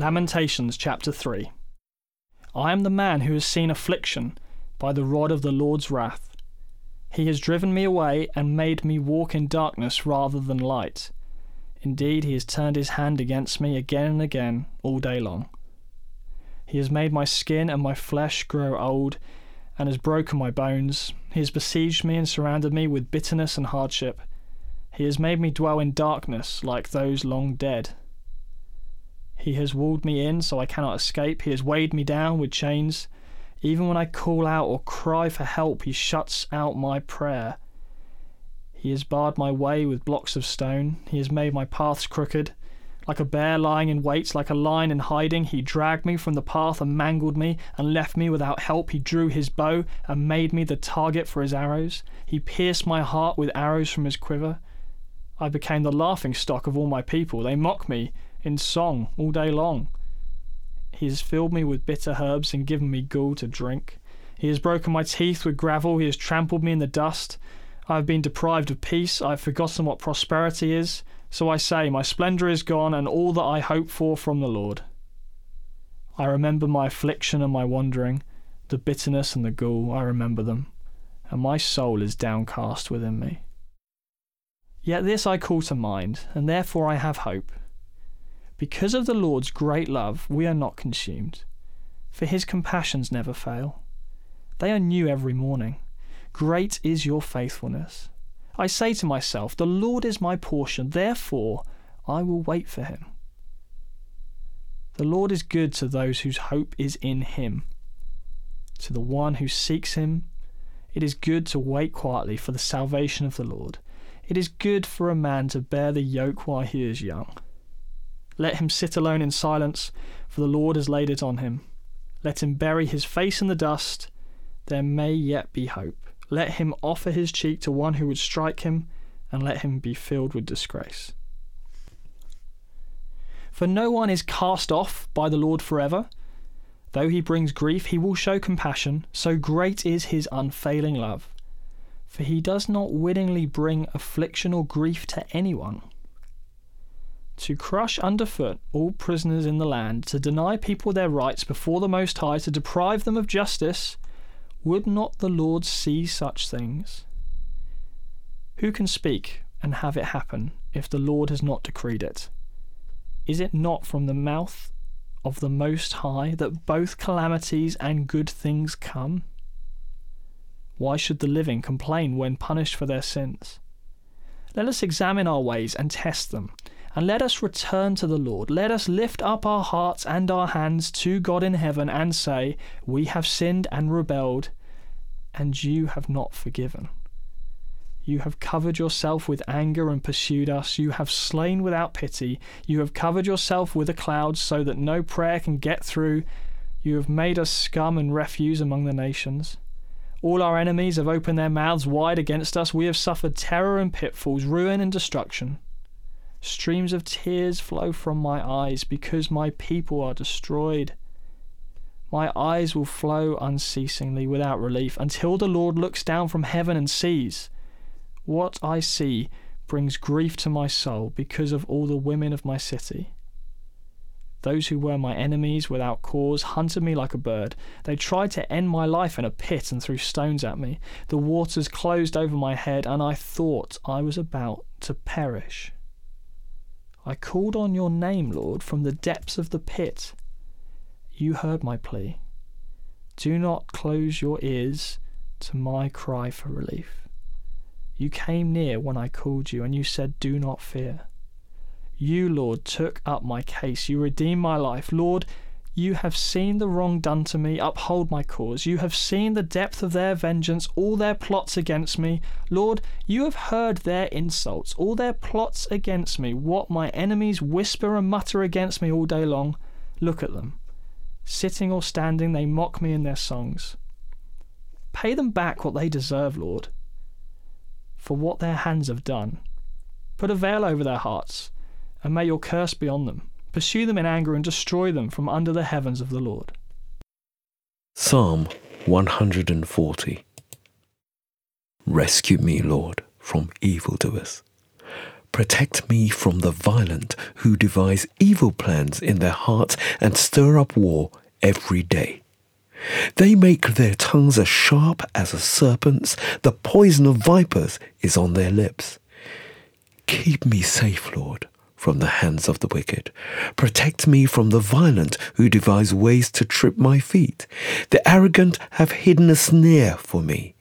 Lamentations chapter 3 I am the man who has seen affliction by the rod of the Lord's wrath. He has driven me away and made me walk in darkness rather than light. Indeed, he has turned his hand against me again and again all day long. He has made my skin and my flesh grow old, and has broken my bones. He has besieged me and surrounded me with bitterness and hardship. He has made me dwell in darkness like those long dead. He has walled me in so I cannot escape. He has weighed me down with chains. Even when I call out or cry for help, he shuts out my prayer. He has barred my way with blocks of stone. He has made my paths crooked. Like a bear lying in wait, like a lion in hiding, he dragged me from the path and mangled me and left me without help. He drew his bow and made me the target for his arrows. He pierced my heart with arrows from his quiver. I became the laughing stock of all my people. They mock me in song all day long. He has filled me with bitter herbs and given me gall to drink. He has broken my teeth with gravel. He has trampled me in the dust. I have been deprived of peace. I have forgotten what prosperity is. So I say, My splendour is gone, and all that I hope for from the Lord. I remember my affliction and my wandering, the bitterness and the gall, I remember them, and my soul is downcast within me. Yet this I call to mind, and therefore I have hope. Because of the Lord's great love, we are not consumed, for his compassions never fail. They are new every morning. Great is your faithfulness. I say to myself, The Lord is my portion, therefore I will wait for him. The Lord is good to those whose hope is in him. To the one who seeks him, it is good to wait quietly for the salvation of the Lord. It is good for a man to bear the yoke while he is young. Let him sit alone in silence, for the Lord has laid it on him. Let him bury his face in the dust, there may yet be hope. Let him offer his cheek to one who would strike him, and let him be filled with disgrace. For no one is cast off by the Lord forever. Though he brings grief, he will show compassion, so great is his unfailing love. For he does not willingly bring affliction or grief to anyone to crush underfoot all prisoners in the land, to deny people their rights before the Most High, to deprive them of justice, would not the Lord see such things? Who can speak and have it happen if the Lord has not decreed it? Is it not from the mouth of the Most High that both calamities and good things come? Why should the living complain when punished for their sins? Let us examine our ways and test them and let us return to the Lord. Let us lift up our hearts and our hands to God in heaven and say, We have sinned and rebelled, and you have not forgiven. You have covered yourself with anger and pursued us. You have slain without pity. You have covered yourself with a cloud so that no prayer can get through. You have made us scum and refuse among the nations. All our enemies have opened their mouths wide against us. We have suffered terror and pitfalls, ruin and destruction. Streams of tears flow from my eyes because my people are destroyed. My eyes will flow unceasingly without relief until the Lord looks down from heaven and sees. What I see brings grief to my soul because of all the women of my city. Those who were my enemies without cause hunted me like a bird. They tried to end my life in a pit and threw stones at me. The waters closed over my head, and I thought I was about to perish. I called on your name, Lord, from the depths of the pit. You heard my plea. Do not close your ears to my cry for relief. You came near when I called you, and you said, Do not fear. You, Lord, took up my case. You redeemed my life. Lord, you have seen the wrong done to me. Uphold my cause. You have seen the depth of their vengeance, all their plots against me. Lord, you have heard their insults, all their plots against me, what my enemies whisper and mutter against me all day long. Look at them. Sitting or standing, they mock me in their songs. Pay them back what they deserve, Lord, for what their hands have done. Put a veil over their hearts and may your curse be on them. Pursue them in anger and destroy them from under the heavens of the Lord. Psalm 140 Rescue me, Lord, from evildoers. Protect me from the violent who devise evil plans in their hearts and stir up war every day. They make their tongues as sharp as a serpent's, the poison of vipers is on their lips. Keep me safe, Lord from the hands of the wicked. Protect me from the violent who devise ways to trip my feet. The arrogant have hidden a snare for me.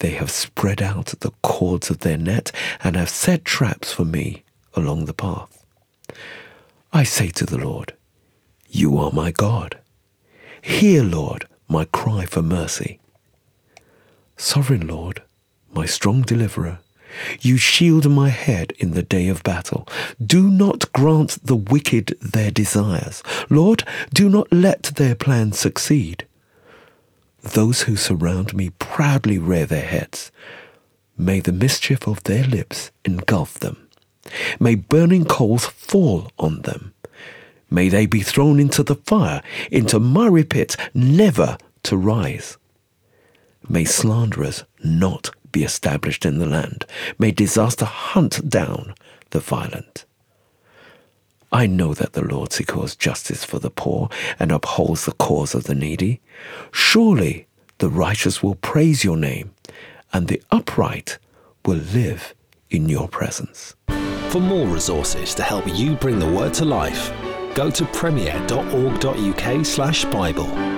They have spread out the cords of their net and have set traps for me along the path. I say to the Lord, You are my God. Hear, Lord, my cry for mercy. Sovereign Lord, my strong deliverer, you shield my head in the day of battle. Do not grant the wicked their desires. Lord, do not let their plans succeed. Those who surround me proudly rear their heads. May the mischief of their lips engulf them. May burning coals fall on them. May they be thrown into the fire, into miry pits, never to rise. May slanderers not be established in the land. May disaster hunt down the violent. I know that the Lord secures justice for the poor and upholds the cause of the needy. Surely the righteous will praise your name, and the upright will live in your presence. For more resources to help you bring the word to life, go to premier.org.uk/bible.